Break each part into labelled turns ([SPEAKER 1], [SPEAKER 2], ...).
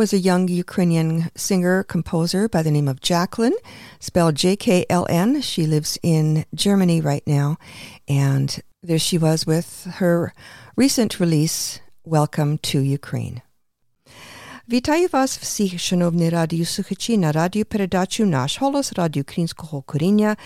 [SPEAKER 1] And that was a young Ukrainian singer composer by the name of Jacqueline, spelled J K L N. She lives in Germany right now. And there she was with her recent release, Welcome to Ukraine. Вітаю вас всіх, шановні радіослухачі, на радіопередачу «Наш голос» радіо Українського коріння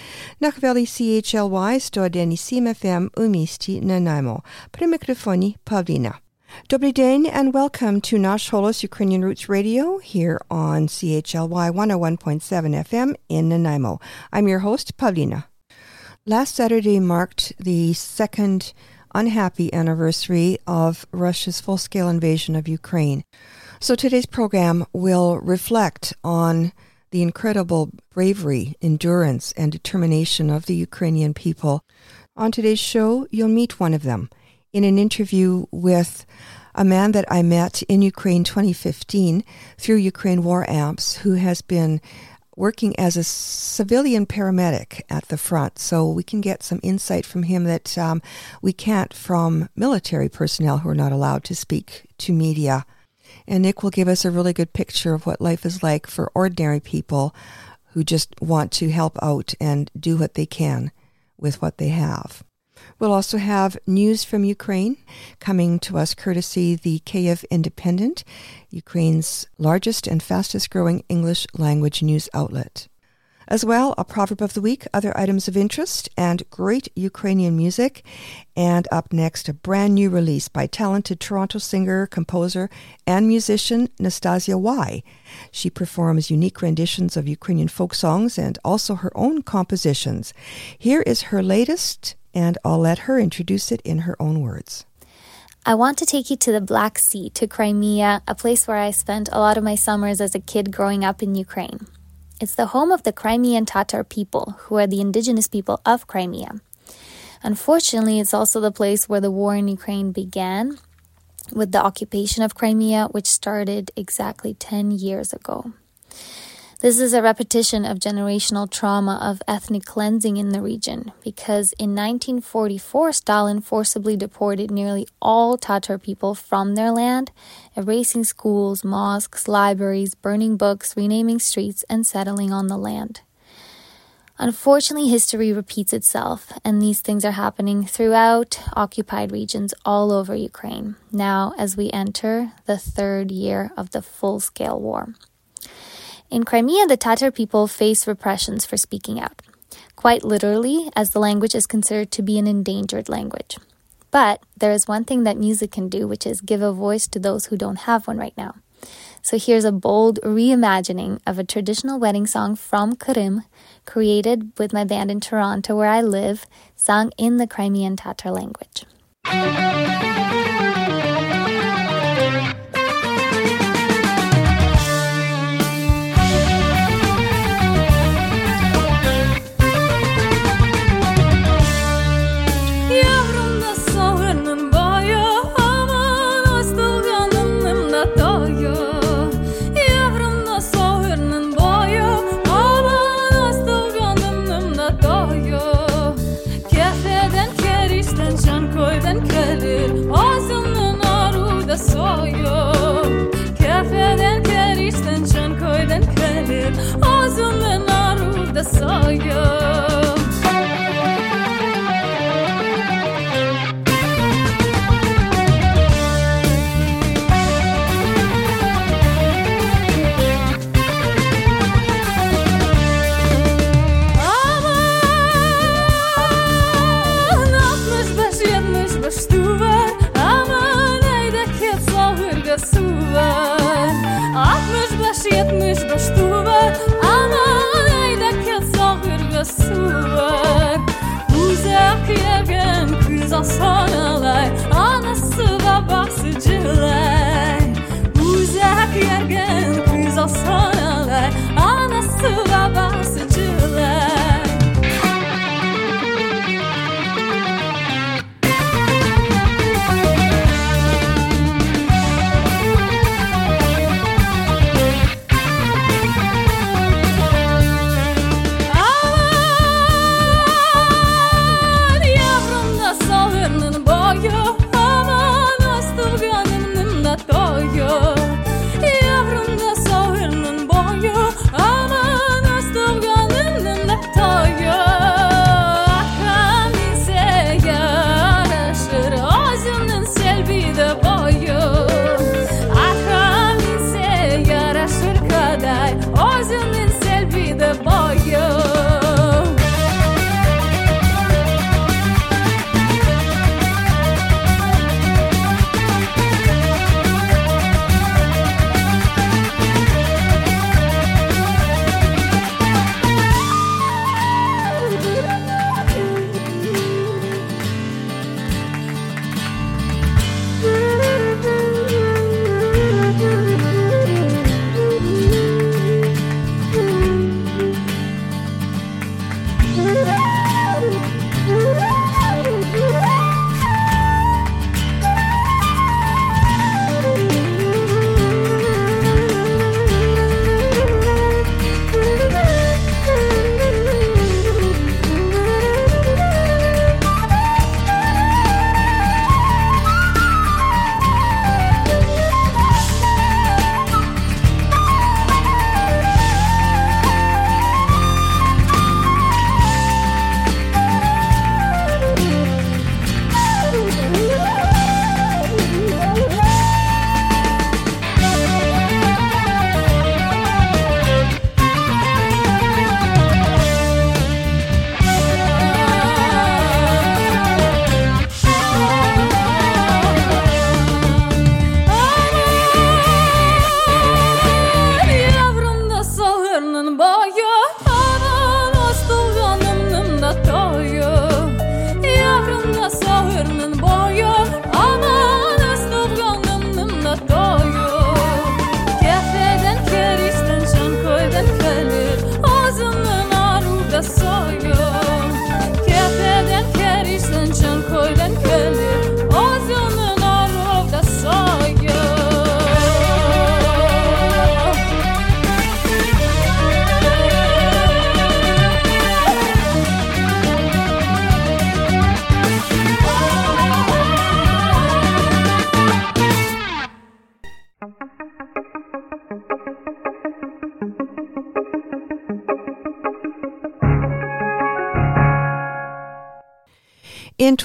[SPEAKER 1] на хвилі CHLY 101,7 FM у місті Нанаймо. При мікрофоні Павліна. Dobry den and welcome to Nash Holos Ukrainian Roots Radio here on CHLY 101.7 FM in Nanaimo. I'm your host, Pawlina. Last Saturday marked the second unhappy anniversary of Russia's full scale invasion of Ukraine. So today's program will reflect on the incredible bravery, endurance, and determination of the Ukrainian people. On today's show, you'll meet one of them in an interview with a man that I met in Ukraine 2015 through Ukraine War Amps, who has been working as a civilian paramedic at the front. So we can get some insight from him that um, we can't from military personnel who are not allowed to speak to media. And Nick will give us a really good picture of what life is like for ordinary people who just want to help out and do what they can with what they have. We'll also have news from Ukraine coming to us courtesy the Kyiv Independent, Ukraine's largest and fastest growing English language news outlet. As well, a proverb of the week, other items of interest, and great Ukrainian music. And up next, a brand new release by talented Toronto singer, composer, and musician Nastasia Y. She performs unique renditions of Ukrainian folk songs and also her own compositions. Here is her latest, and I'll let her introduce it in her own words.
[SPEAKER 2] I want to take you to the Black Sea, to Crimea, a place where I spent a lot of my summers as a kid growing up in Ukraine. It's the home of the Crimean Tatar people, who are the indigenous people of Crimea. Unfortunately, it's also the place where the war in Ukraine began with the occupation of Crimea, which started exactly 10 years ago. This is a repetition of generational trauma of ethnic cleansing in the region because in 1944, Stalin forcibly deported nearly all Tatar people from their land, erasing schools, mosques, libraries, burning books, renaming streets, and settling on the land. Unfortunately, history repeats itself, and these things are happening throughout occupied regions all over Ukraine now as we enter the third year of the full scale war. In Crimea, the Tatar people face repressions for speaking out, quite literally, as the language is considered to be an endangered language. But there is one thing that music can do, which is give a voice to those who don't have one right now. So here's a bold reimagining of a traditional wedding song from Krim, created with my band in Toronto, where I live, sung in the Crimean Tatar language.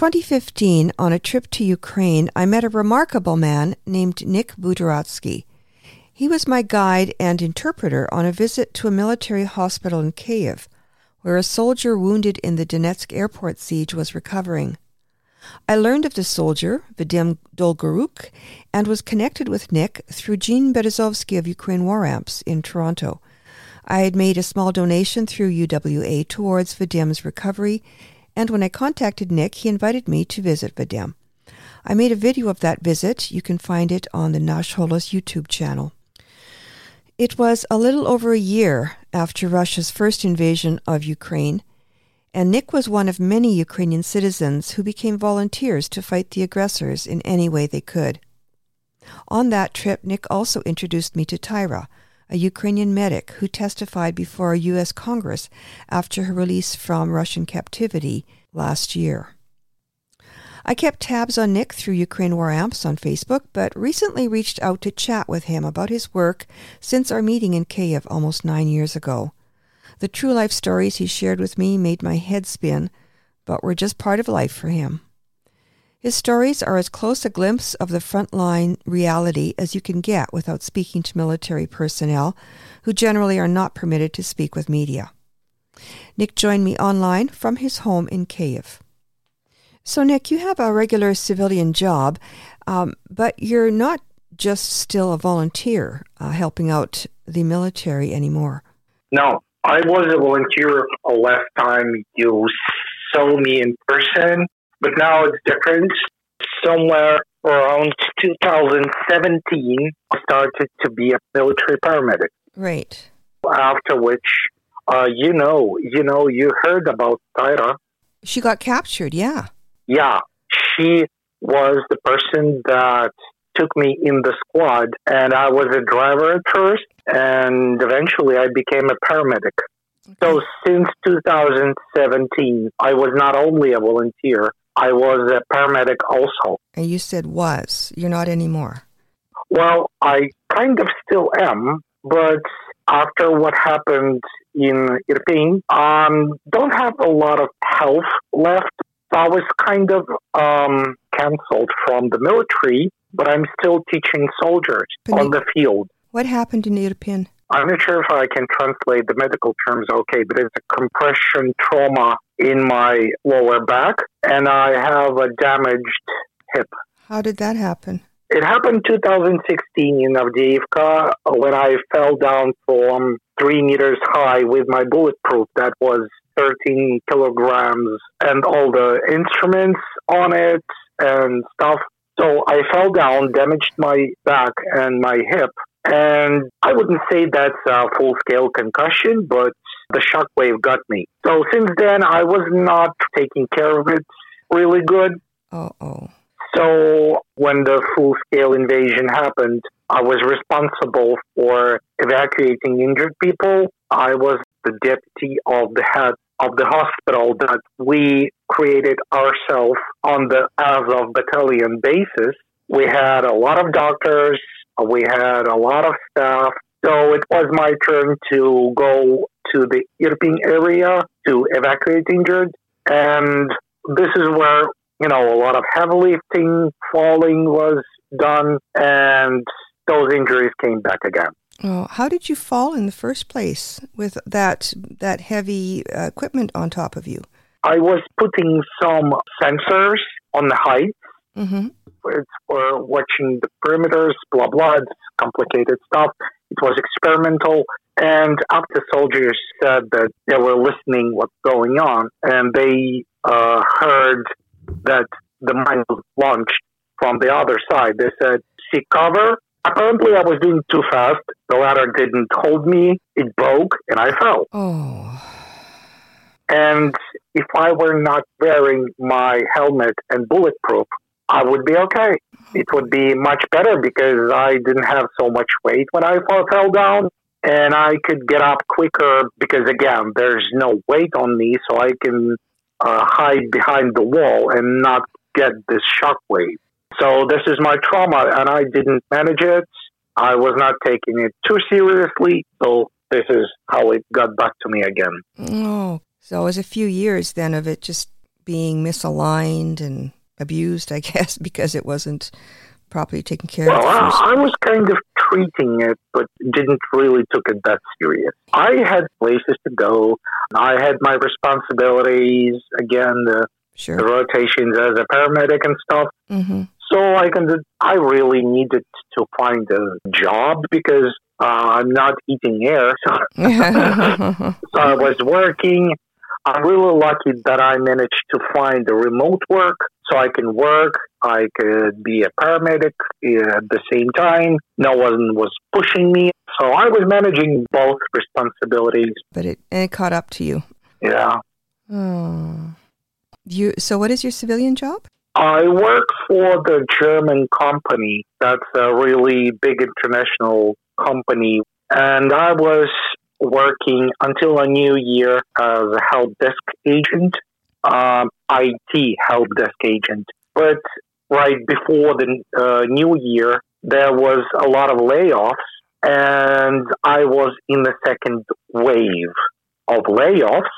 [SPEAKER 1] 2015, on a trip to Ukraine, I met a remarkable man named Nick Buderatsky. He was my guide and interpreter on a visit to a military hospital in Kiev, where a soldier wounded in the Donetsk airport siege was recovering. I learned of the soldier, Vadim Dolgoruk, and was connected with Nick through Jean Berezovsky of Ukraine War Amps in Toronto. I had made a small donation through UWA towards Vadim's recovery, and when I contacted Nick, he invited me to visit Vadim. I made a video of that visit. You can find it on the Nash Holos YouTube channel. It was a little over a year after Russia's first invasion of Ukraine, and Nick was one of many Ukrainian citizens who became volunteers to fight the aggressors in any way they could. On that trip, Nick also introduced me to Taira, a Ukrainian medic who testified before U.S. Congress after her release from Russian captivity last year. I kept tabs on Nick through Ukraine War Amps on Facebook, but recently reached out to chat with him about his work since our meeting in Kiev almost nine years ago. The true life stories he shared with me made my head spin, but were just part of life for him. His stories are as close a glimpse of the frontline reality as you can get without speaking to military personnel, who generally are not permitted to speak with media. Nick joined me online from his home in Kiev. So, Nick, you have a regular civilian job, um, but you're not just still a volunteer uh, helping out the military anymore.
[SPEAKER 3] No, I was a volunteer last time you saw me in person, but now it's different. Somewhere around 2017, I started to be a military paramedic.
[SPEAKER 1] Right.
[SPEAKER 3] After which, uh, you know, you know, you heard about Taira.
[SPEAKER 1] She got captured, yeah.
[SPEAKER 3] Yeah, she was the person that took me in the squad, and I was a driver at first, and eventually I became a paramedic. Okay. So since 2017, I was not only a volunteer, I was a paramedic also.
[SPEAKER 1] And you said was. You're not anymore.
[SPEAKER 3] Well, I kind of still am, but after what happened in Irpin, um, don't have a lot of health left. I was kind of um, canceled from the military, but I'm still teaching soldiers on the field.
[SPEAKER 1] What happened in Irpin?
[SPEAKER 3] I'm not sure if I can translate the medical terms okay, but it's a compression trauma in my lower back, and I have a damaged hip.
[SPEAKER 1] How did that happen?
[SPEAKER 3] It happened 2016 in Avdiivka when I fell down from three meters high with my bulletproof that was 13 kilograms and all the instruments on it and stuff. So I fell down, damaged my back and my hip. And I wouldn't say that's a full scale concussion, but the shockwave got me. So since then, I was not taking care of it really good.
[SPEAKER 1] Uh oh.
[SPEAKER 3] So when the full scale invasion happened, I was responsible for evacuating injured people. I was the deputy of the head of the hospital that we created ourselves on the Azov battalion basis. We had a lot of doctors, we had a lot of staff. So it was my turn to go to the Irpin area to evacuate injured. And this is where, you know, a lot of heavy lifting, falling was done, and those injuries came back again.
[SPEAKER 1] Oh, how did you fall in the first place with that that heavy uh, equipment on top of you?
[SPEAKER 3] I was putting some sensors on the height.
[SPEAKER 1] Mm-hmm.
[SPEAKER 3] It's for watching the perimeters, blah blah. It's complicated stuff. It was experimental, and after soldiers said that they were listening what's going on, and they uh, heard that the mine was launched from the other side. They said, "Seek cover." Apparently, I was doing too fast. The ladder didn't hold me. It broke, and I fell.
[SPEAKER 1] Oh.
[SPEAKER 3] And if I were not wearing my helmet and bulletproof, I would be okay. It would be much better because I didn't have so much weight when I fell down and I could get up quicker because again, there's no weight on me, so I can uh, hide behind the wall and not get this shock wave. So this is my trauma, and I didn't manage it. I was not taking it too seriously, so this is how it got back to me again.
[SPEAKER 1] Oh, so it was a few years then of it just being misaligned and abused, I guess, because it wasn't properly taken care
[SPEAKER 3] Well,
[SPEAKER 1] of.
[SPEAKER 3] I, I was kind of treating it, but didn't really took it that serious. I had places to go. I had my responsibilities. Again, the, the rotations as a paramedic and stuff.
[SPEAKER 1] hmm
[SPEAKER 3] So I can. I really needed to find a job because uh, I'm not eating air. So, so I was working. I'm really lucky that I managed to find the remote work so I can work. I could be a paramedic at the same time. No one was pushing me. So I was managing both responsibilities.
[SPEAKER 1] but it it caught up to you.
[SPEAKER 3] Yeah.
[SPEAKER 1] Oh. You. So, what is your civilian job?
[SPEAKER 3] I work for the German company. That's a really big international company. And I was working until a new year as a help desk agent, um, IT help desk agent. But right before the uh, new year, there was a lot of layoffs, and I was in the second wave of layoffs.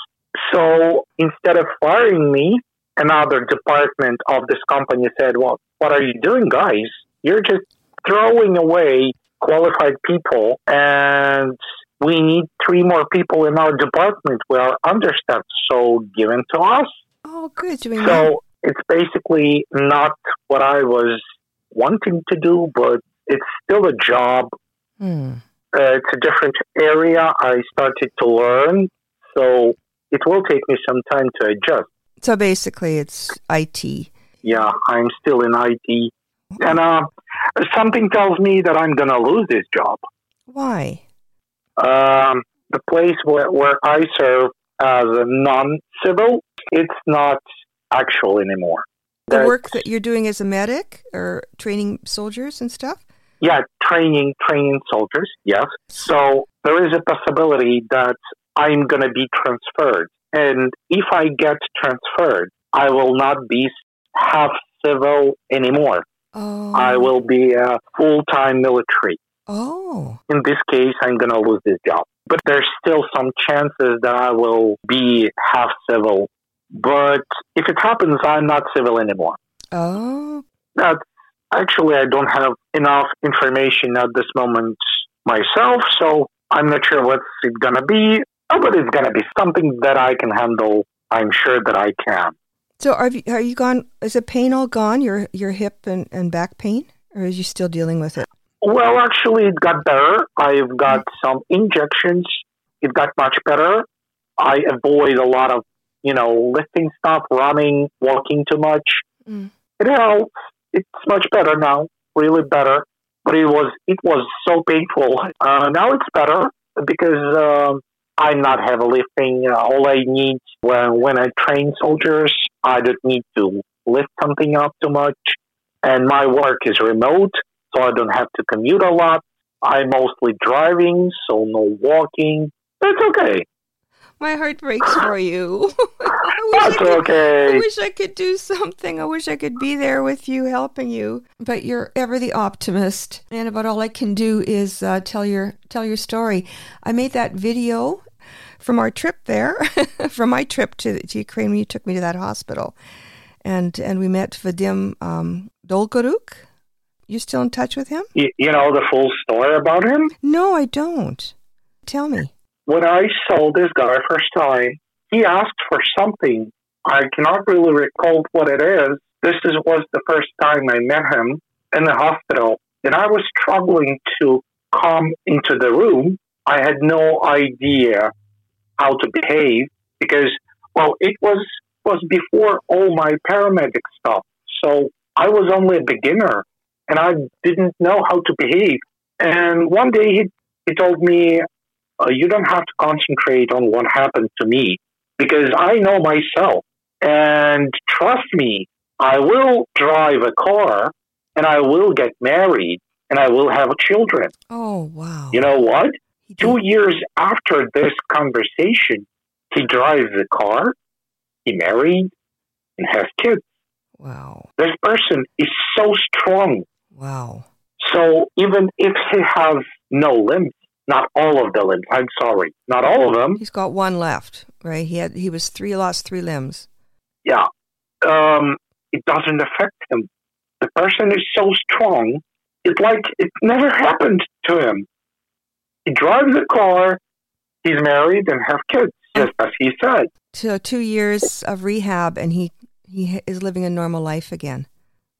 [SPEAKER 3] So instead of firing me, another department of this company said, Well, what are you doing, guys? You're just throwing away qualified people, and we need three more people in our department. We are understaffed, so given to us.
[SPEAKER 1] Oh, good. Doing that.
[SPEAKER 3] So it's basically not what I was wanting to do, but it's still a job.
[SPEAKER 1] Hmm.
[SPEAKER 3] Uh, it's a different area. I started to learn, so it will take me some time to adjust.
[SPEAKER 1] So basically, it's IT.
[SPEAKER 3] Yeah, I'm still in IT. And uh, something tells me that I'm going to lose this job.
[SPEAKER 1] Why?
[SPEAKER 3] Um, the place where, where I serve as a non civil, it's not actual anymore.
[SPEAKER 1] The
[SPEAKER 3] That-
[SPEAKER 1] work that you're doing as a medic or training soldiers and stuff.
[SPEAKER 3] Yeah, training training soldiers. Yes. So there is a possibility that I'm going to be transferred, and if I get transferred, I will not be half civil anymore.
[SPEAKER 1] Oh.
[SPEAKER 3] I will be a full time military.
[SPEAKER 1] Oh.
[SPEAKER 3] In this case, I'm going to lose this job, but there's still some chances that I will be half civil. But if it happens, I'm not civil anymore.
[SPEAKER 1] Oh.
[SPEAKER 3] That's actually I don't have enough information at this moment myself, so I'm not sure what's it gonna be. Oh, but it's gonna be something that I can handle. I'm sure that I can.
[SPEAKER 1] So are you, are you gone? Is the pain all gone? Your your hip and, and back pain, or is you still dealing with it?
[SPEAKER 3] Well, actually, it got better. I've got some injections. It got much better. I avoid a lot of, you know, lifting stuff, running, walking too much.
[SPEAKER 1] Mm.
[SPEAKER 3] It helps. It's much better now, really better. But it was it was so painful. Uh, now it's better because um, I'm not heavy lifting. Uh, all I need when when I train soldiers, I don't need to lift something up too much. And my work is remote, so I don't have to commute a lot. I'm mostly driving, so no walking. It's okay.
[SPEAKER 1] My heart breaks for you. I wish I
[SPEAKER 3] That's
[SPEAKER 1] could- I wish I could do something. I wish I could be there with you, helping you. But you're ever the optimist, and about all I can do is uh, tell your tell your story. I made that video from our trip there, from my trip to, to Ukraine when you took me to that hospital, and and we met Vadim um, Dolgoruk. You still in touch with him?
[SPEAKER 3] You, you know the full story about him?
[SPEAKER 1] No, I don't. Tell me.
[SPEAKER 3] when I saw this guy first time, he asked for something. I cannot really recall what it is. This is, was the first time I met him in the hospital, and I was struggling to come into the room. I had no idea how to behave because, well, it was was before all my paramedic stuff, so I was only a beginner, and I didn't know how to behave. And one day he he told me, uh, you don't have to concentrate on what happened to me because I know myself. And trust me, I will drive a car and I will get married and I will have children.
[SPEAKER 1] Oh wow!
[SPEAKER 3] You know what? Two years after this conversation, he drives a car, he married, and has kids.
[SPEAKER 1] Wow!
[SPEAKER 3] This person is so strong.
[SPEAKER 1] Wow!
[SPEAKER 3] So even if he has no limbs, not all of the limbs, I'm sorry, not all of them,
[SPEAKER 1] He's got one left, right? He had he was three lost three limbs.
[SPEAKER 3] yeah, um, it doesn't affect him. The person is so strong, it's like it never happened to him. He drives a car, he's married and have kids, just as he said.
[SPEAKER 1] So two years of rehab, and he he is living a normal life again.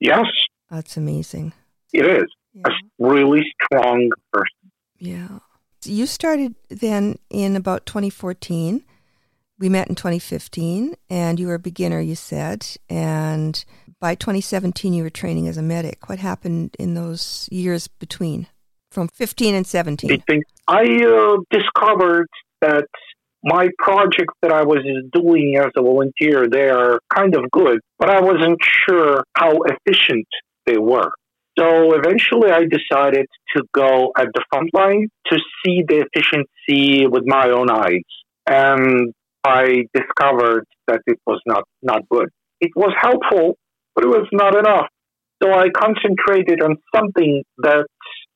[SPEAKER 3] Yes,
[SPEAKER 1] That's amazing.
[SPEAKER 3] It is.
[SPEAKER 1] Yeah.
[SPEAKER 3] A really strong person.
[SPEAKER 1] Yeah. You started then in about 2014. We met in 2015, and you were a beginner, you said. And by 2017, you were training as a medic. What happened in those years between, from 15 and 17?
[SPEAKER 3] Between- I uh, discovered that my projects that I was doing as a volunteer, they are kind of good, but I wasn't sure how efficient they were. So eventually I decided to go at the front line to see the efficiency with my own eyes. And I discovered that it was not, not good. It was helpful, but it was not enough. So I concentrated on something that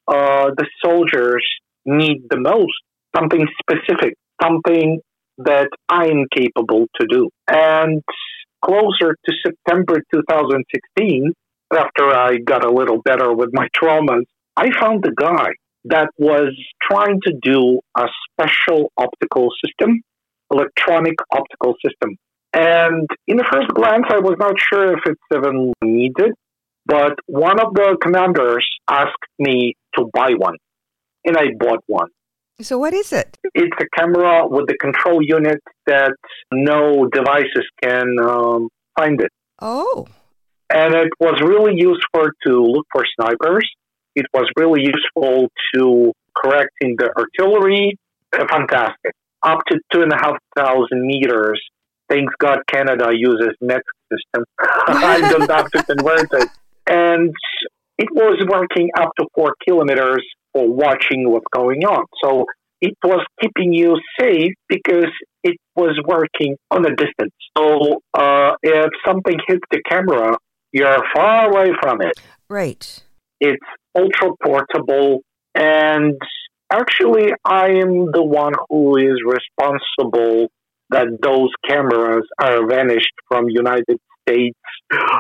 [SPEAKER 3] uh, the soldiers need the most, something specific, something that I'm capable to do. And closer to September 2016, after I got a little better with my traumas, I found a guy that was trying to do a special optical system, electronic optical system. And in the first glance, I was not sure if it's even needed, but one of the commanders asked me to buy one, and I bought one.
[SPEAKER 1] So, what is it?
[SPEAKER 3] It's a camera with the control unit that no devices can um, find it.
[SPEAKER 1] Oh,
[SPEAKER 3] And it was really useful to look for snipers. It was really useful to correcting the artillery. Fantastic. Up to two and a half thousand meters. Thanks God Canada uses metric system. I don't have to convert it. And it was working up to four kilometers for watching what's going on. So it was keeping you safe because it was working on a distance. So uh, if something hits the camera, you're far away from it.
[SPEAKER 1] right.
[SPEAKER 3] It's ultra portable, and actually, I am the one who is responsible that those cameras are vanished from United States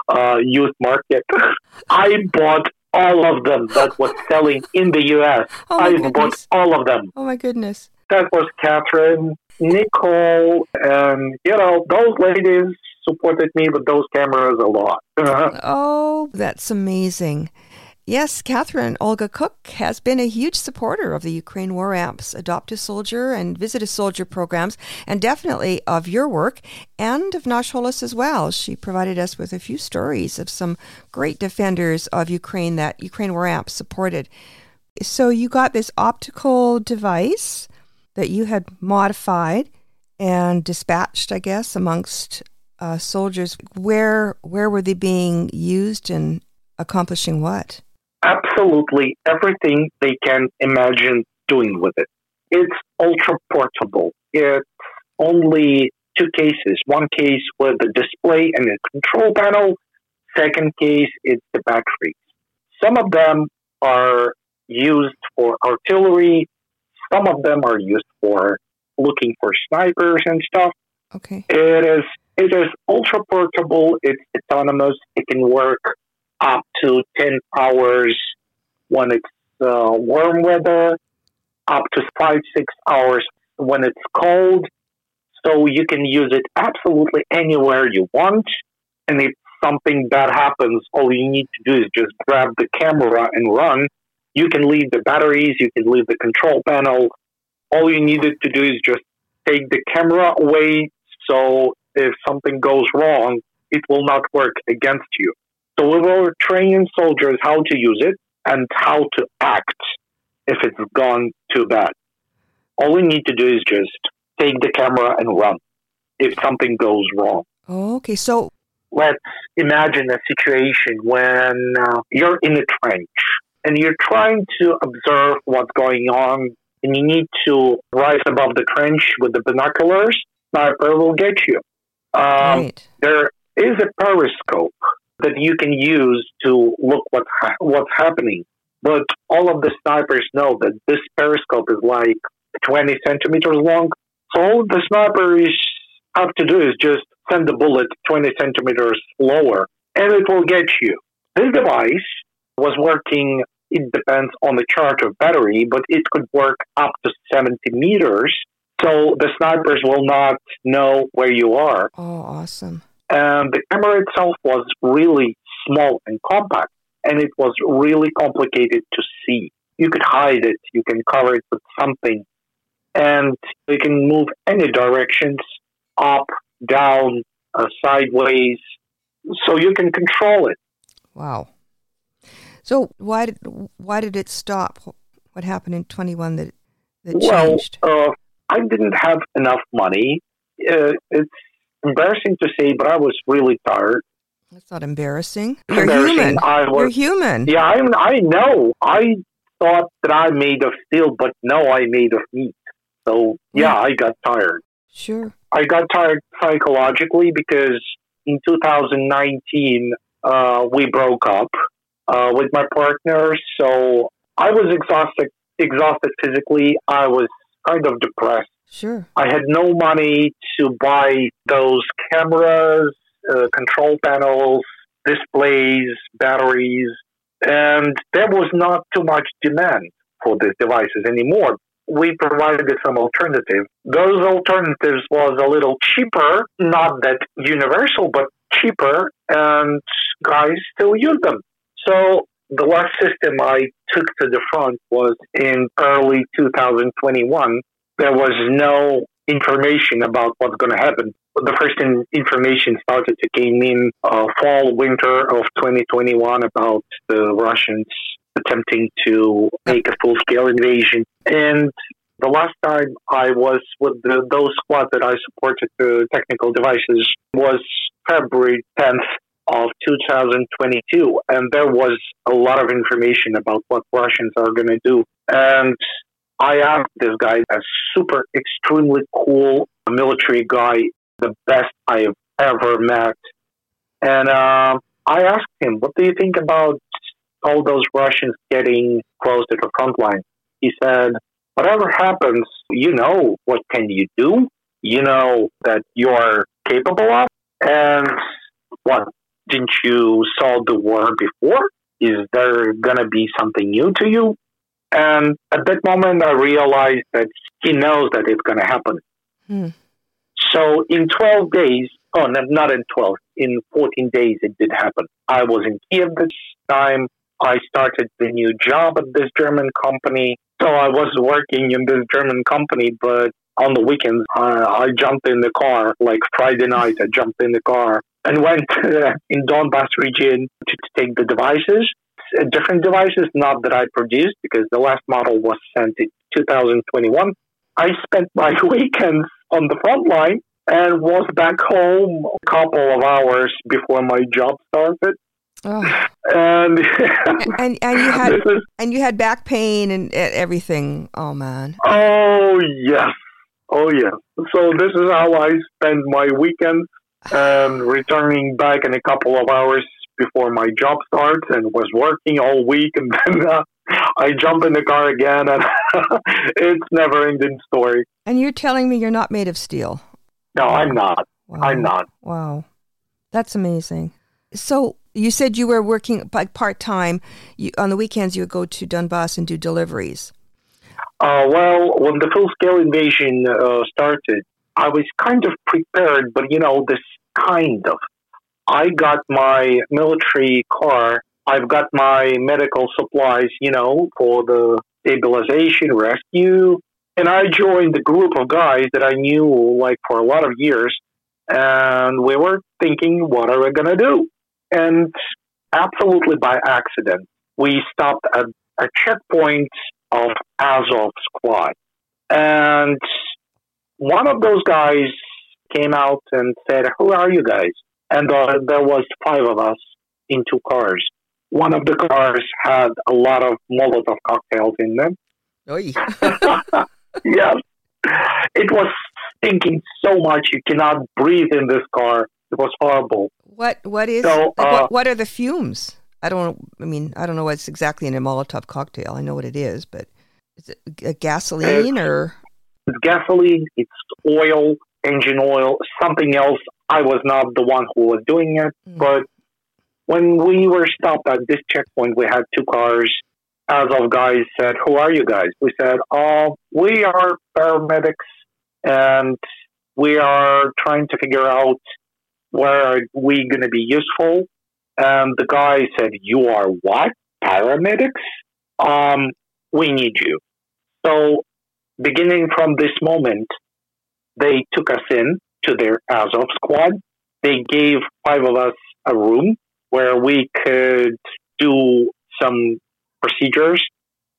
[SPEAKER 3] uh, youth market. I bought all of them that was selling in the U.S.
[SPEAKER 1] Oh,
[SPEAKER 3] I bought all of them.
[SPEAKER 1] Oh, my goodness.
[SPEAKER 3] That was Catherine, Nicole, and you know those ladies supported me with those cameras a lot.
[SPEAKER 1] Oh, that's amazing. Yes, Catherine Olga Cook has been a huge supporter of the Ukraine War Amps Adopt a Soldier and Visit a Soldier programs, and definitely of your work and of Nash Holos as well. She provided us with a few stories of some great defenders of Ukraine that Ukraine War Amps supported. So you got this optical device that you had modified and dispatched, I guess, amongst uh, soldiers. Where where were they being used and accomplishing what?
[SPEAKER 3] absolutely everything they can imagine doing with it. It's ultra portable. It's only two cases. One case with the display and the control panel. Second case, is the batteries. Some of them are used for artillery. Some of them are used for looking for snipers and stuff.
[SPEAKER 1] Okay.
[SPEAKER 3] It is it is ultra portable. It's autonomous. It can work up to ten hours when it's uh, warm weather, up to five six hours when it's cold. So you can use it absolutely anywhere you want. And if something bad happens, all you need to do is just grab the camera and run. You can leave the batteries. You can leave the control panel. All you needed to do is just take the camera away. So if something goes wrong, it will not work against you. So we were training soldiers how to use it and how to act if it's gone too bad. All we need to do is just take the camera and run if something goes wrong.
[SPEAKER 1] Okay. So
[SPEAKER 3] Let's imagine a situation when uh, you're in a trench and you're trying to observe what's going on and you need to rise above the trench with the binoculars. Sniper will get you. Um,
[SPEAKER 1] right.
[SPEAKER 3] there is a periscope that you can use to look what ha- what's happening. But all of the snipers know that this periscope is like 20 centimeters long. So all the snipers have to do is just send the bullet 20 centimeters lower, and it will get you. This device was working, it depends on the charge of battery, but it could work up to 70 meters. So the snipers will not know where you are.
[SPEAKER 1] Oh, awesome.
[SPEAKER 3] And the camera itself was really small and compact, and it was really complicated to see. You could hide it, you can cover it with something, and you can move any directions up, down, uh, sideways, so you can control it.
[SPEAKER 1] Wow. So why did why did it stop? What happened in twenty one that that
[SPEAKER 3] well,
[SPEAKER 1] changed?
[SPEAKER 3] Uh, I didn't have enough money. Uh, it's embarrassing to say, but I was really tired.
[SPEAKER 1] That's not embarrassing. You're
[SPEAKER 3] Embarrassing.
[SPEAKER 1] human.
[SPEAKER 3] I was,
[SPEAKER 1] You're human.
[SPEAKER 3] Yeah, I, I know. I thought that I made of steel, but no, I made of meat. So yeah,
[SPEAKER 1] Mm.
[SPEAKER 3] I got tired.
[SPEAKER 1] Sure.
[SPEAKER 3] I got tired psychologically because in 2019 uh, we broke up uh, with my partner. So I was exhausted, exhausted physically. I was kind of depressed.
[SPEAKER 1] Sure.
[SPEAKER 3] I had no money to buy those cameras, uh, control panels, displays, batteries, and there was not too much demand for these devices anymore. We provided some alternative. Those alternatives was a little cheaper, not that universal, but cheaper, and guys still use them. So the last system I took to the front was in early 2021 there was no information about what's going to happen. The first information started to came in uh, fall, winter of 2021 about the Russians attempting to make a full-scale invasion. And the last time I was with the, those squads that I supported the technical devices was February 10th of 2022, and there was a lot of information about what Russians are going to do. And I asked this guy, a super, extremely cool military guy, the best I have ever met. And uh, I asked him, What do you think about all those Russians getting close to the front line? He said, Whatever happens, you know what can you do? You know that you're capable of. And what? Didn't you solve the war before? Is there going to be something new to you? And at that moment, I realized that he knows that it's going to happen.
[SPEAKER 1] Hmm.
[SPEAKER 3] So in 12 days, oh, no, not in 12, in 14 days, it did happen. I was in Kiev this time. I started the new job at this German company. So I was working in this German company, but on the weekends, uh, I jumped in the car, like Friday night, I jumped in the car and went uh, in Donbass region to take the devices uh, different devices, not that I produced because the last model was sent in 2021. I spent my weekends on the front line and was back home a couple of hours before my job started.
[SPEAKER 1] Oh.
[SPEAKER 3] And
[SPEAKER 1] And and you had
[SPEAKER 3] is,
[SPEAKER 1] and you had back pain and everything. Oh man.
[SPEAKER 3] oh yes, oh yeah. So this is how I spend my weekends and returning back in a couple of hours before my job starts and was working all week and then uh, I jump in the car again and it's never ending story.
[SPEAKER 1] And you're telling me you're not made of steel.
[SPEAKER 3] No, I'm not.
[SPEAKER 1] Wow.
[SPEAKER 3] I'm not.
[SPEAKER 1] Wow. That's amazing. So you said you were working like part time. On the weekends you would go to Donbass and do deliveries.
[SPEAKER 3] Uh, well, when the full scale invasion uh, started, I was kind of prepared, but you know, this kind of. I got my military car. I've got my medical supplies, you know, for the stabilization, rescue. And I joined the group of guys that I knew like for a lot of years. And we were thinking, what are we going to do? And absolutely by accident, we stopped at a checkpoint of Azov squad. And one of those guys came out and said, Who are you guys? And uh, there was five of us in two cars. One of the cars had a lot of Molotov cocktails in them.
[SPEAKER 1] Oy.
[SPEAKER 3] yes. It was stinking so much you cannot breathe in this car. It was horrible.
[SPEAKER 1] What what is
[SPEAKER 3] So, uh,
[SPEAKER 1] what, what are the fumes? I don't. I mean, I don't know what's exactly in a Molotov cocktail. I know what it is, but is it gasoline or
[SPEAKER 3] It's gasoline, it's oil, engine oil, something else. I was not the one who was doing it,
[SPEAKER 1] Mm.
[SPEAKER 3] but when we were stopped at this checkpoint, we had two cars. As of guys said, "Who are you guys?" We said, "Oh, we are paramedics, and we are trying to figure out where are we going to be useful." And the guy said, "You are what? Paramedics? Um, we need you." So, beginning from this moment, they took us in to their Azov squad. They gave five of us a room where we could do some procedures,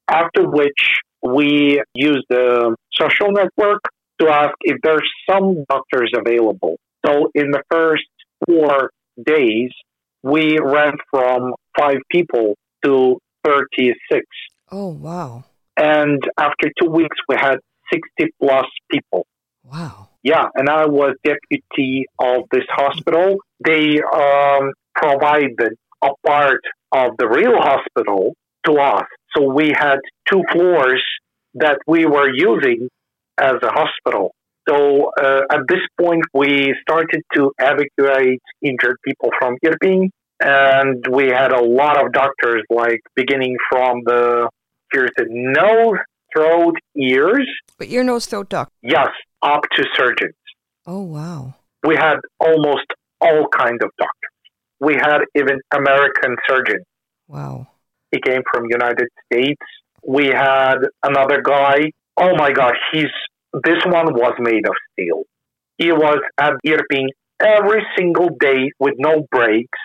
[SPEAKER 3] after which we used the social network to ask if there's some doctors available. So in the first four days, we ran from five people to 36.
[SPEAKER 1] Oh, wow.
[SPEAKER 3] And after two weeks, we had 60 plus people.
[SPEAKER 1] Wow.
[SPEAKER 3] Yeah, and I was deputy of this hospital. They um, provided a part of the real hospital to us. So we had two floors that we were using as a hospital. So uh, at this point, we started to evacuate injured people from Irpin, and we had a lot of doctors, like beginning from the here's nose, throat, ears,
[SPEAKER 1] But you're no throat doctor.
[SPEAKER 3] yes, up to surgeons
[SPEAKER 1] Oh, wow.
[SPEAKER 3] we had almost all kinds of doctors. We had even American surgeon.
[SPEAKER 1] Wow.
[SPEAKER 3] He came from United States. We had another guy. Oh my God, he's this one was made of steel. He was at Irpin every single day with no breaks.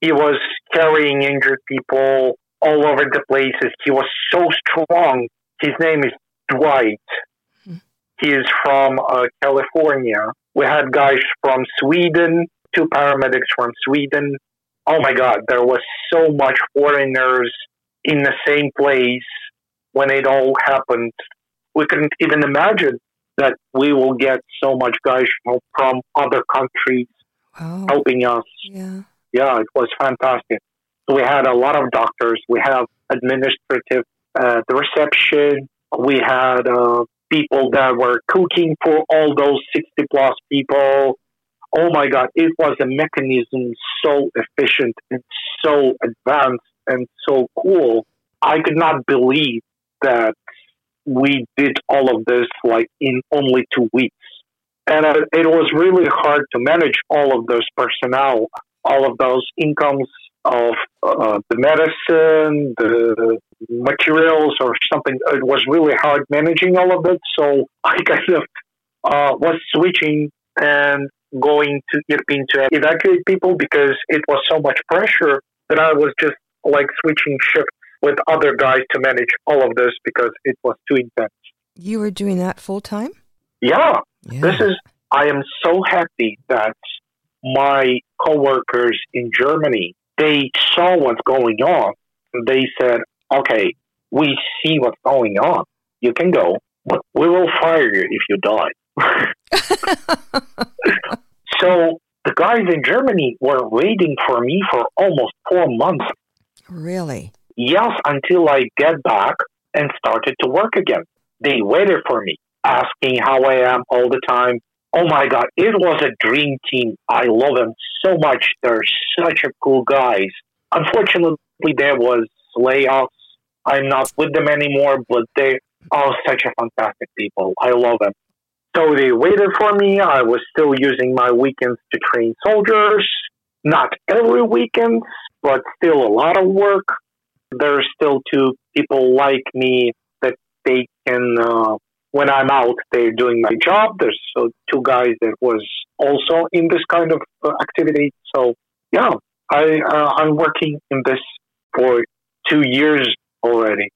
[SPEAKER 3] He was carrying injured people all over the places. He was so strong. His name is Dwight. He is from uh, California. We had guys from Sweden, two paramedics from Sweden. Oh my God, there was so much foreigners in the same place when it all happened. We couldn't even imagine that we will get so much guys from, other countries
[SPEAKER 1] Wow.
[SPEAKER 3] helping us.
[SPEAKER 1] Yeah.
[SPEAKER 3] Yeah, it was fantastic. We had a lot of doctors. We have administrative, uh, the reception. We had uh, people that were cooking for all those 60 plus people. Oh my God, it was a mechanism so efficient and so advanced and so cool. I could not believe that we did all of this like in only two weeks. And uh, it was really hard to manage all of those personnel, all of those incomes of uh, the medicine, the materials, or something. It was really hard managing all of it. So I kind of uh, was switching and going to Irpin to evacuate people because it was so much pressure that I was just like switching shifts with other guys to manage all of this because it was too intense.
[SPEAKER 1] You were doing that full time?
[SPEAKER 3] Yeah,
[SPEAKER 1] Yeah.
[SPEAKER 3] this is, I am so happy that my coworkers in Germany, they saw what's going on. They said, okay, we see what's going on. You can go, but we will fire you if you die. so the guys in Germany were waiting for me for almost four months.
[SPEAKER 1] really?
[SPEAKER 3] Yes, until I get back and started to work again. They waited for me, asking how I am all the time. Oh my God, it was a dream team. I love them so much. They're such a cool guys. Unfortunately, there was layoffs. I'm not with them anymore, but they are such a fantastic people. I love them. So they waited for me. I was still using my weekends to train soldiers. Not every weekend, but still a lot of work there's still two people like me that they can uh, when i'm out they're doing my job there's uh, two guys that was also in this kind of uh, activity so yeah i uh, i'm working in this for two years already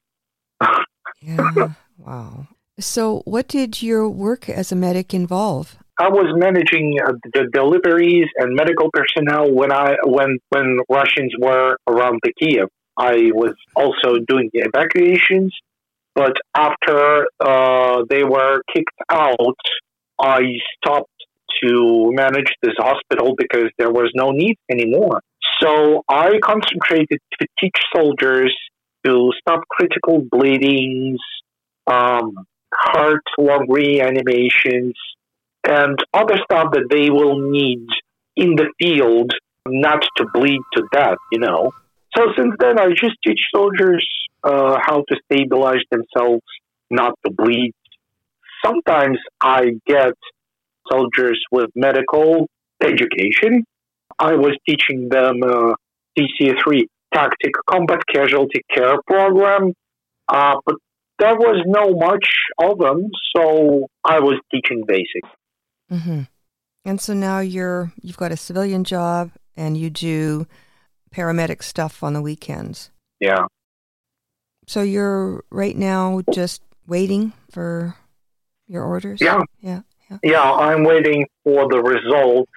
[SPEAKER 1] Yeah. wow. So, what did your work as a medic involve?
[SPEAKER 3] I was managing uh, the deliveries and medical personnel when I when when Russians were around the Kiev. I was also doing the evacuations, but after uh, they were kicked out, I stopped to manage this hospital because there was no need anymore. So I concentrated to teach soldiers to stop critical bleedings, um, heart lung reanimations, and other stuff that they will need in the field not to bleed to death, you know. So since then, I just teach soldiers uh, how to stabilize themselves, not to bleed. Sometimes I get soldiers with medical education. I was teaching them uh, TCA3 Tactic Combat Casualty Care Program, uh, but there was no much of them, so I was teaching basics.
[SPEAKER 1] Mm-hmm. And so now you're you've got a civilian job and you do paramedic stuff on the weekends.
[SPEAKER 3] Yeah.
[SPEAKER 1] So you're right now just waiting for your orders?
[SPEAKER 3] Yeah.
[SPEAKER 1] Yeah. Yeah.
[SPEAKER 3] Yeah, I'm waiting for the results.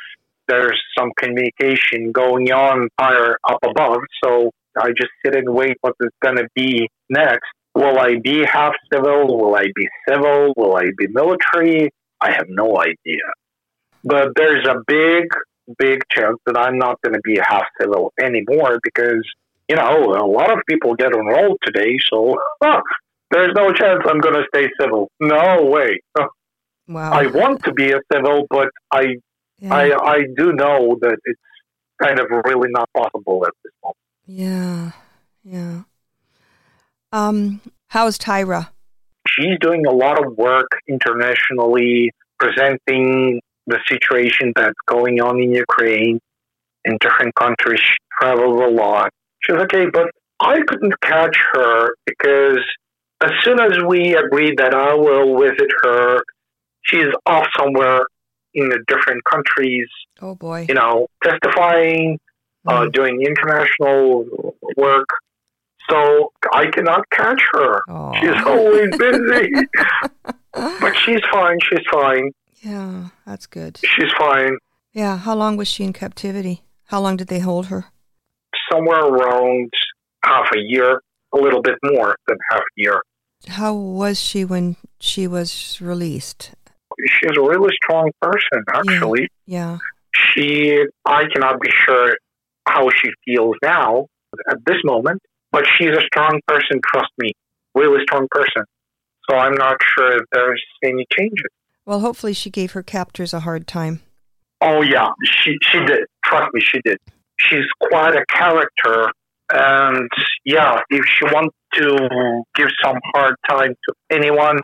[SPEAKER 3] There's some communication going on higher up above, so I just sit and wait what is going to be next. Will I be half civil? Will I be civil? Will I be military? I have no idea. But there's a big, big chance that I'm not going to be half civil anymore because, you know, a lot of people get enrolled today, so there's no chance I'm going to stay civil. No way.
[SPEAKER 1] Wow.
[SPEAKER 3] I want to be a civil, but I,
[SPEAKER 1] yeah.
[SPEAKER 3] I, I do know that it's kind of really not possible at this moment.
[SPEAKER 1] Yeah. Yeah. Um, how's Taira?
[SPEAKER 3] She's doing a lot of work internationally, presenting the situation that's going on in Ukraine in different countries. She travels a lot. She's okay, but I couldn't catch her because as soon as we agreed that I will visit her, she's off somewhere in the different countries,
[SPEAKER 1] Oh boy.
[SPEAKER 3] you know, testifying, uh,
[SPEAKER 1] Mhm.
[SPEAKER 3] doing international work. So I cannot catch her.
[SPEAKER 1] Aw.
[SPEAKER 3] She's always busy. but she's fine. She's fine.
[SPEAKER 1] yeah, that's good.
[SPEAKER 3] She's fine.
[SPEAKER 1] Yeah. How long was she in captivity? How long did they hold her?
[SPEAKER 3] Somewhere around half a year, a little bit more than half a year.
[SPEAKER 1] How was she when she was released?
[SPEAKER 3] She's a really strong person, actually.
[SPEAKER 1] Yeah.
[SPEAKER 3] She, I cannot be sure how she feels now at this moment, but she's a strong person, trust me. Really strong person. So I'm not sure if there's any changes.
[SPEAKER 1] Well, hopefully she gave her captors a hard time.
[SPEAKER 3] Oh yeah, she she did. Trust me, she did. She's quite a character, and yeah, if she wants to give some hard time to anyone,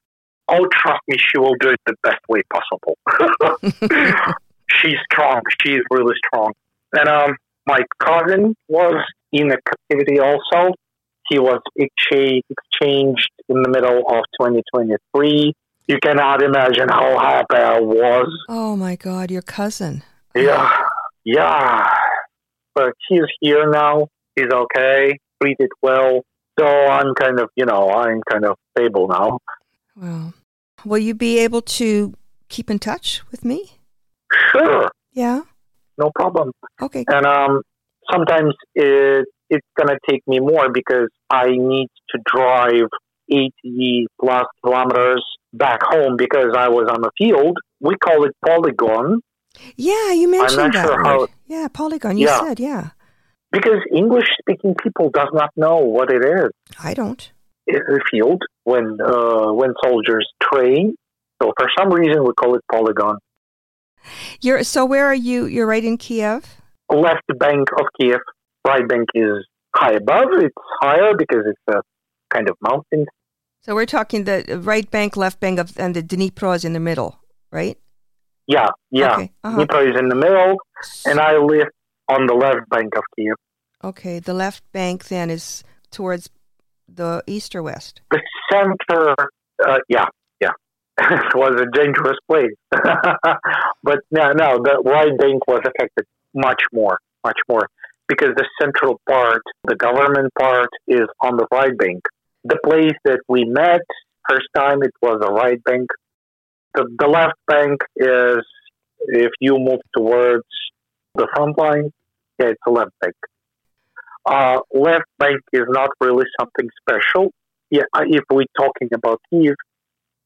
[SPEAKER 3] oh trust me, she will do it the best way possible. She's strong. She's really strong. And um, my cousin was in a captivity also. He was exchange, exchanged in the middle of 2023. You cannot imagine how happy I was
[SPEAKER 1] oh my God, your cousin.
[SPEAKER 3] yeah, yeah. But he's here now. He's okay. Treated well. So I'm kind of, you know, I'm kind of stable now.
[SPEAKER 1] Well, will you be able to keep in touch with me?
[SPEAKER 3] Sure,
[SPEAKER 1] Yeah.
[SPEAKER 3] no problem.
[SPEAKER 1] Okay.
[SPEAKER 3] And um, sometimes it it's gonna take me more because I need to drive 80 plus kilometers back home because I was on the field. We call it polygon
[SPEAKER 1] Yeah, you mentioned that.
[SPEAKER 3] sure how-.
[SPEAKER 1] Yeah, polygon. You
[SPEAKER 3] Yeah.
[SPEAKER 1] said, yeah.
[SPEAKER 3] because English speaking people does not know what it is.
[SPEAKER 1] I don't.
[SPEAKER 3] in the field when uh, when soldiers train. So for some reason we call it polygon.
[SPEAKER 1] You're so where are you? You're right in Kiev.
[SPEAKER 3] Left bank of Kiev, right bank is high above. It's higher because it's a kind of mountain.
[SPEAKER 1] So we're talking the right bank, left bank of, and the Dnipro is in the middle, right?
[SPEAKER 3] Yeah, yeah.
[SPEAKER 1] Okay. Uh-huh.
[SPEAKER 3] Dnipro is in the middle, and I live on the left bank of Kiev.
[SPEAKER 1] Okay. The left bank then is towards the east or west.
[SPEAKER 3] The center, uh, yeah, yeah. it was a dangerous place, but no, no. The right bank was affected much more, much more, because the central part, the government part, is on the right bank. The place that we met first time, it was the right bank. The, the left bank is if you move towards the front line, yeah, it's a left bank. Uh, left bank is not really something special. Yeah, uh, if we're talking about Kiev,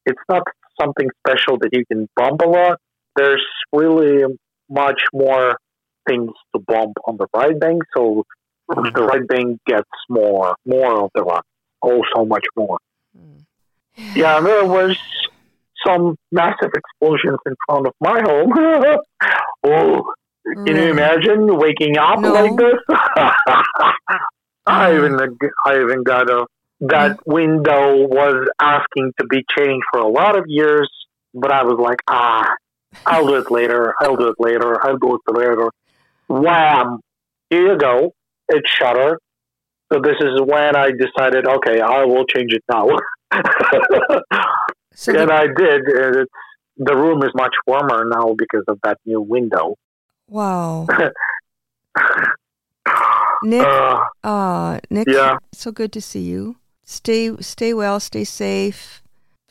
[SPEAKER 3] it's not something special that you can bomb a lot. There's really much more things to bomb on the right bank, so the right bank gets more, more of the rock, oh, so much more.
[SPEAKER 1] Hmm.
[SPEAKER 3] Yeah, there was some massive explosions in front of my home. oh, can you imagine waking up
[SPEAKER 1] No.
[SPEAKER 3] like this? I even I even got a that window was asking to be changed for a lot of years, but I was like, ah, I'll do it later. I'll do it later. I'll do it later. Wham! Here you go. It's shutter. So this is when I decided, okay, I will change it now.
[SPEAKER 1] So
[SPEAKER 3] and
[SPEAKER 1] the,
[SPEAKER 3] I did. It's, the room is much warmer now because of that new window.
[SPEAKER 1] wow, Nick.
[SPEAKER 3] Uh,
[SPEAKER 1] Uh, Nick.
[SPEAKER 3] Yeah.
[SPEAKER 1] So good to see you. Stay, stay well. Stay safe.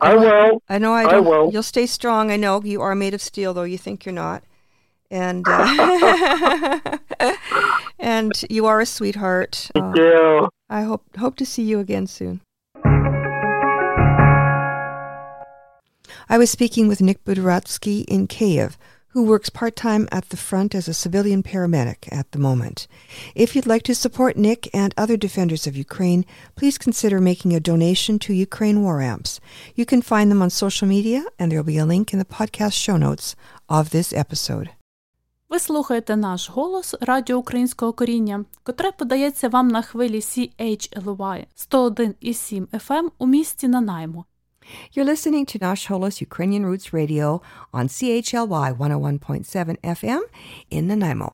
[SPEAKER 3] I will.
[SPEAKER 1] I know I
[SPEAKER 3] I will.
[SPEAKER 1] You'll stay strong. I know you are made of steel, though you think you're not. And uh, and you are a sweetheart. Uh,
[SPEAKER 3] Thank you.
[SPEAKER 1] I hope hope to see you again soon. I was speaking with Nick Budaratsky in Kiev, who works part time at the front as a civilian paramedic at the moment. If you'd like to support Nick and other defenders of Ukraine, please consider making a donation to Ukraine War Amps. You can find them on social media, and there will be a link in the podcast show notes of this episode.
[SPEAKER 4] Ви слухаєте наш голос Радіо Українського коріння, котре подається вам на хвилі CHLY 101,7 FM у місті Нанаймо.
[SPEAKER 1] You're listening to Nash Holos Ukrainian Roots Radio on CHLY 101.7 FM in Nanaimo.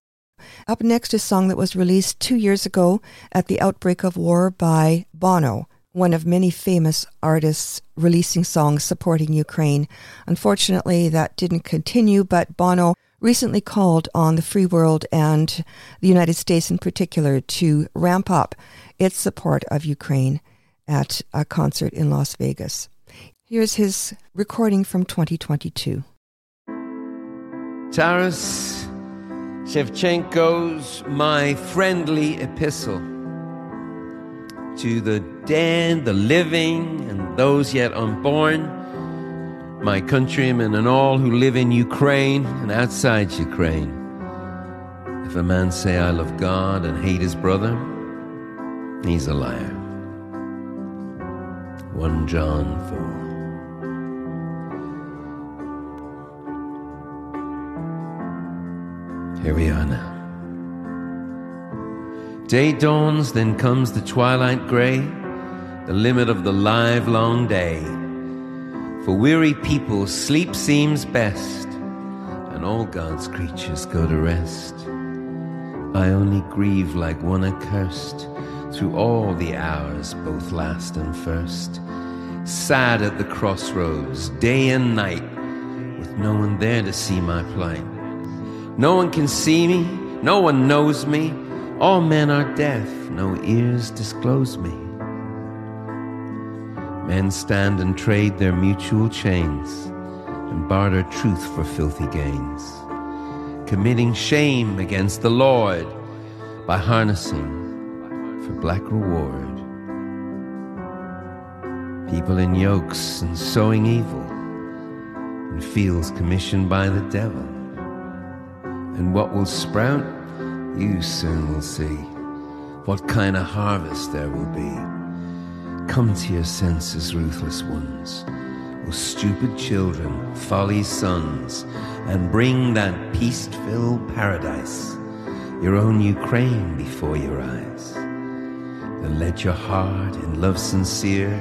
[SPEAKER 1] Up next, a song that was released two years ago at the outbreak of war by Bono, one of many famous artists releasing songs supporting Ukraine. Unfortunately, that didn't continue, but Bono recently called on the free world and the United States in particular to ramp up its support of Ukraine at a concert in Las Vegas. Here's his recording from 2022.
[SPEAKER 5] Taras Shevchenko's My Friendly Epistle to the dead, the living, and those yet unborn, my countrymen and all who live in Ukraine and outside Ukraine. If a man say, I love God and hate his brother, he's a liar. 1 John 4. Here we are now. Day dawns, then comes the twilight gray, the limit of the live long day. For weary people, sleep seems best, and all God's creatures go to rest. I only grieve like one accursed through all the hours, both last and first. Sad at the crossroads, day and night, with no one there to see my plight. No one can see me, no one knows me. All men are deaf, no ears disclose me. Men stand and trade their mutual chains and barter truth for filthy gains, committing shame against the Lord by harnessing for black reward. People in yokes and sowing evil in fields commissioned by the devil and what will sprout, you soon will see. What kind of harvest there will be. Come to your senses, ruthless ones, O stupid children, folly's sons, and bring that peace-filled paradise, your own Ukraine before your eyes. Then let your heart, in love sincere,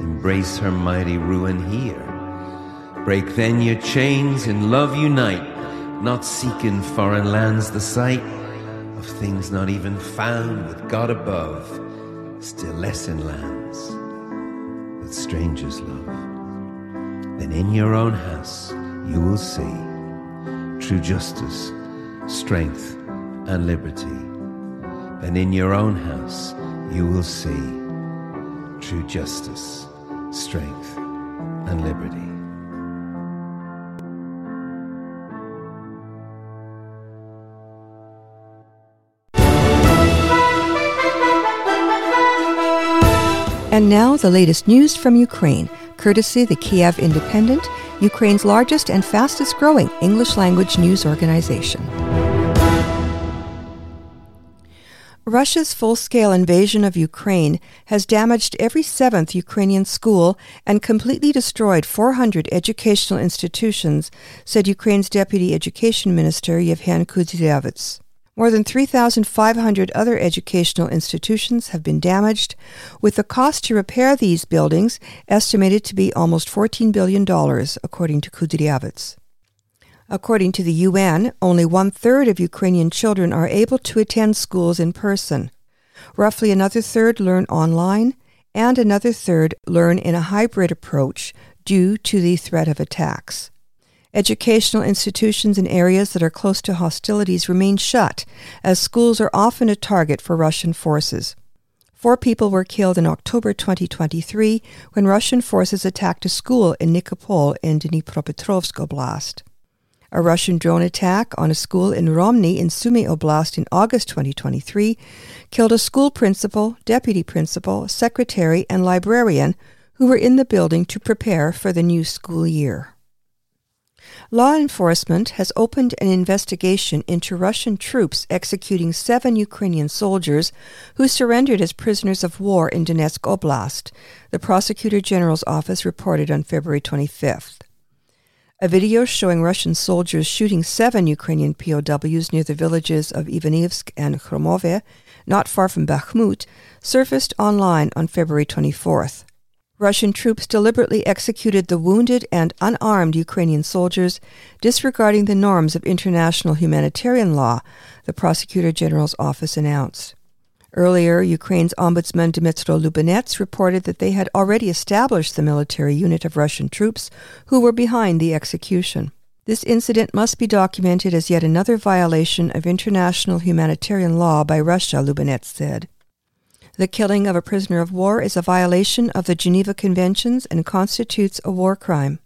[SPEAKER 5] embrace her mighty ruin here. Break then your chains, in love unite, not seek in foreign lands the sight of things not even found with God above, still less in lands that strangers love. Then in your own house you will see true justice, strength, and liberty. Then in your own house you will see true justice, strength, and liberty.
[SPEAKER 1] And now the latest news from Ukraine, courtesy the Kyiv Independent, Ukraine's largest and fastest growing English language news organization. Russia's full scale invasion of Ukraine has damaged every seventh Ukrainian school and completely destroyed 400 educational institutions, said Ukraine's Deputy Education Minister Yevhen Kudryavets. More than 3,500 other educational institutions have been damaged, with the cost to repair these buildings estimated to be almost $14 billion, according to Kudryavets. According to the UN, only one third of Ukrainian children are able to attend schools in person. Roughly another third learn online, and another third learn in a hybrid approach due to the threat of attacks. Educational institutions in areas that are close to hostilities remain shut, as schools are often a target for Russian forces. Four people were killed in October 2023 when Russian forces attacked a school in Nikopol in Dnipropetrovsk Oblast. A Russian drone attack on a school in Romny in Sumy Oblast in August 2023 killed a school principal, deputy principal, secretary, and librarian who were in the building to prepare for the new school year. Law enforcement has opened an investigation into Russian troops executing seven Ukrainian soldiers who surrendered as prisoners of war in Donetsk Oblast, the Prosecutor General's office reported on February 25th. A video showing Russian soldiers shooting seven Ukrainian POWs near the villages of Ivanivsk and Khromove, not far from Bakhmut, surfaced online on February 24th. Russian troops deliberately executed the wounded and unarmed Ukrainian soldiers, disregarding the norms of international humanitarian law, the Prosecutor General's office announced. Earlier, Ukraine's Ombudsman Dmytro Lubinets reported that they had already established the military unit of Russian troops who were behind the execution. This incident must be documented as yet another violation of international humanitarian law by Russia, Lubinets said. The killing of a prisoner of war is a violation of the Geneva Conventions and constitutes a war crime.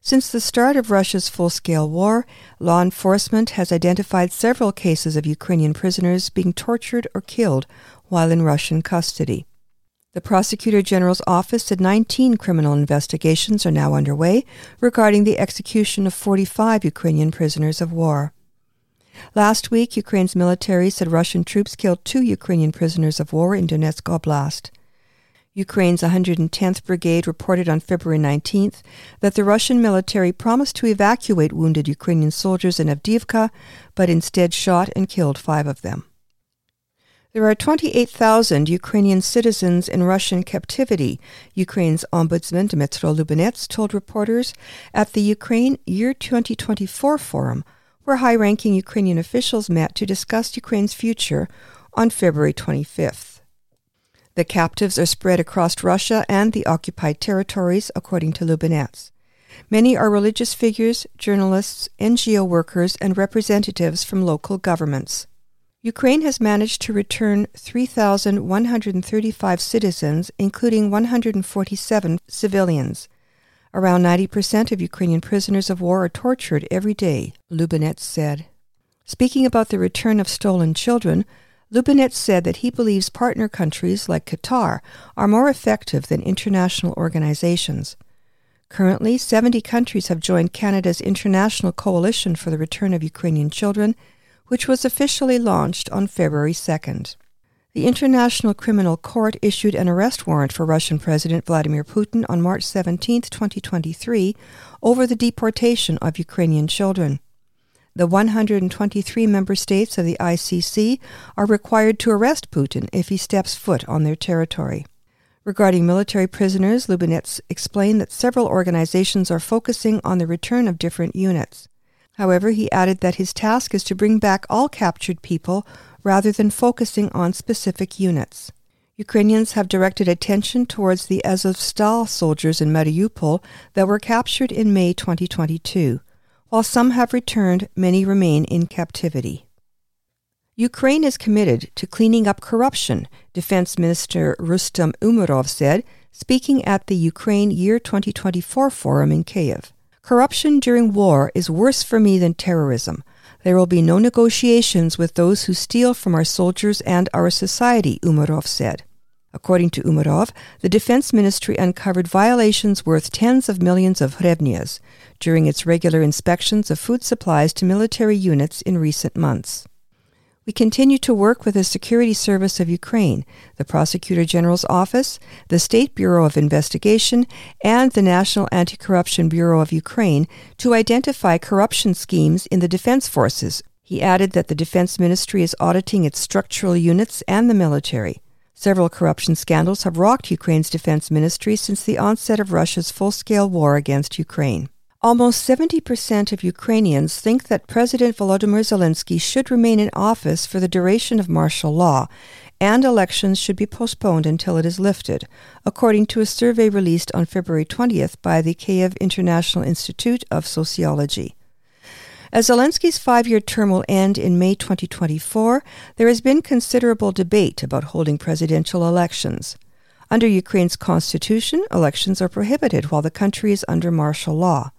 [SPEAKER 1] Since the start of Russia's full scale war, law enforcement has identified several cases of Ukrainian prisoners being tortured or killed while in Russian custody. The Prosecutor General's office said 19 criminal investigations are now underway regarding the execution of 45 Ukrainian prisoners of war. Last week, Ukraine's military said Russian troops killed two Ukrainian prisoners of war in Donetsk Oblast. Ukraine's 110th Brigade reported on February 19th that the Russian military promised to evacuate wounded Ukrainian soldiers in Avdiivka, but instead shot and killed five of them. There are 28,000 Ukrainian citizens in Russian captivity, Ukraine's Ombudsman Dmytro Lubinets told reporters at the Ukraine Year 2024 forum, where high ranking Ukrainian officials met to discuss Ukraine's future on February 25th. The captives are spread across Russia and the occupied territories, according to Lubinets. Many are religious figures, journalists, NGO workers, and representatives from local governments. Ukraine has managed to return 3,135 citizens, including 147 civilians. Around 90% of Ukrainian prisoners of war are tortured every day, Lubinets said. Speaking about the return of stolen children, Lubinets said that he believes partner countries like Qatar are more effective than international organizations. Currently, 70 countries have joined Canada's International Coalition for the Return of Ukrainian Children, which was officially launched on February 2nd. The International Criminal Court issued an arrest warrant for Russian President Vladimir Putin on March 17, 2023, over the deportation of Ukrainian children. The 123 member states of the ICC are required to arrest Putin if he steps foot on their territory. Regarding military prisoners, Lubinets explained that several organizations are focusing on the return of different units. However, he added that his task is to bring back all captured people rather than focusing on specific units. Ukrainians have directed attention towards the Azovstal soldiers in Mariupol that were captured in May 2022. While some have returned, many remain in captivity. Ukraine is committed to cleaning up corruption, Defense Minister Rustem Umerov said, speaking at the Ukraine Year 2024 forum in Kiev. Corruption during war is worse for me than terrorism. There will be no negotiations with those who steal from our soldiers and our society, Umerov said. According to Umerov, the Defense Ministry uncovered violations worth tens of millions of hryvnias during its regular inspections of food supplies to military units in recent months. We continue to work with the Security Service of Ukraine, the Prosecutor General's Office, the State Bureau of Investigation, and the National Anti Corruption Bureau of Ukraine to identify corruption schemes in the defense forces. He added that the Defense Ministry is auditing its structural units and the military. Several corruption scandals have rocked Ukraine's defense ministry since the onset of Russia's full scale war against Ukraine. Almost 70% of Ukrainians think that President Volodymyr Zelensky should remain in office for the duration of martial law, and elections should be postponed until it is lifted, according to a survey released on February 20th by the Kiev International Institute of Sociology. As Zelensky's five year term will end in May 2024, there has been considerable debate about holding presidential elections. Under Ukraine's constitution, elections are prohibited while the country is under martial law.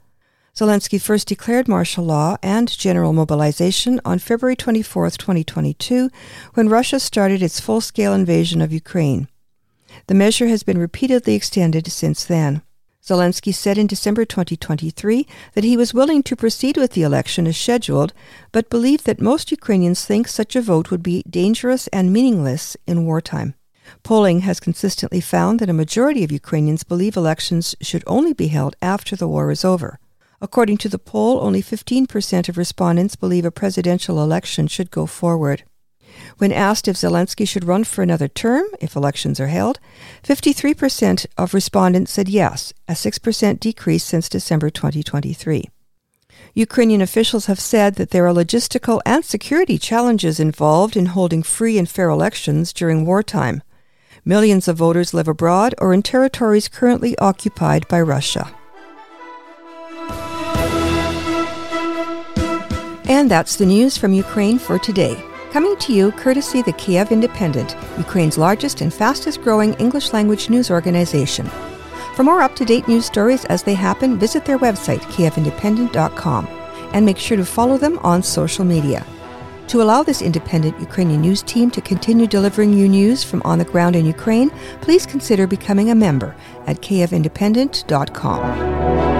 [SPEAKER 1] Zelensky first declared martial law and general mobilization on February 24, 2022, when Russia started its full scale invasion of Ukraine. The measure has been repeatedly extended since then. Zelensky said in December 2023 that he was willing to proceed with the election as scheduled, but believed that most Ukrainians think such a vote would be dangerous and meaningless in wartime. Polling has consistently found that a majority of Ukrainians believe elections should only be held after the war is over. According to the poll, only 15% of respondents believe a presidential election should go forward. When asked if Zelensky should run for another term if elections are held, 53% of respondents said yes, a 6% decrease since December 2023. Ukrainian officials have said that there are logistical and security challenges involved in holding free and fair elections during wartime. Millions of voters live abroad or in territories currently occupied by Russia. And that's the news from Ukraine for today. Coming to you courtesy the Kyiv Independent, Ukraine's largest and fastest growing English language news organization. For more up to date news stories as they happen, visit their website, kyivindependent.com, and make sure to follow them on social media. To allow this independent Ukrainian news team to continue delivering you news from on the ground in Ukraine, please consider becoming a member at kyivindependent.com.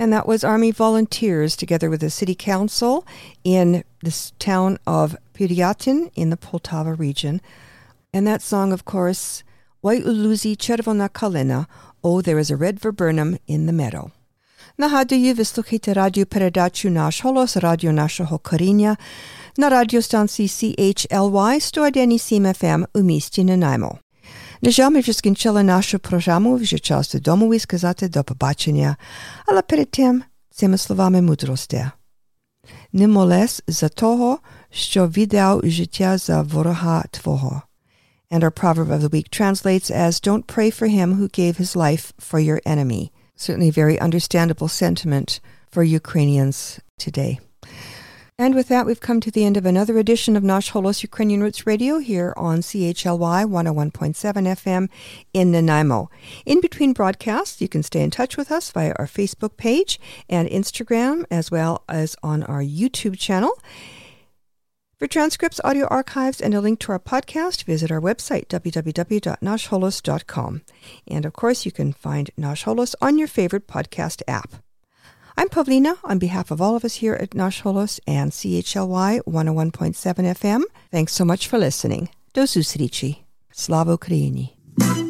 [SPEAKER 1] And that was Army volunteers together with the city council in this town of Piriatin in the Poltava region. And that song, of course, Why uluzi Chervona kalena, Oh, there is a red viburnum in the meadow. Na Nahaduju wysłuchajte radio передачу Nasz Holos, radio naszego Korynia, na radio radiostancji CHLY 101,7 FM u. На жаль, ми вже скінчили нашу програму, вже час додому і сказати до побачення, але перед тим цими словами мудрості. Не молес за того, що віддав життя за ворога твого. And our proverb of the week translates as Don't pray for him who gave his life for your enemy. Certainly a very understandable sentiment for Ukrainians today. And with that, we've come to the end of another edition of Nash Holos Ukrainian Roots Radio here on CHLY 101.7 FM in Nanaimo. In between broadcasts, you can stay in touch with us via our Facebook page and Instagram, as well as on our YouTube channel. For transcripts, audio archives, and a link to our podcast, visit our website, www.nashholos.com. And of course, you can find Nash Holos on your favorite podcast app. I'm Pawlina on behalf of all of us here at Nash Holos and CHLY 101.7 FM. Thanks so much for listening. Do susrici. Slavo Ukraini.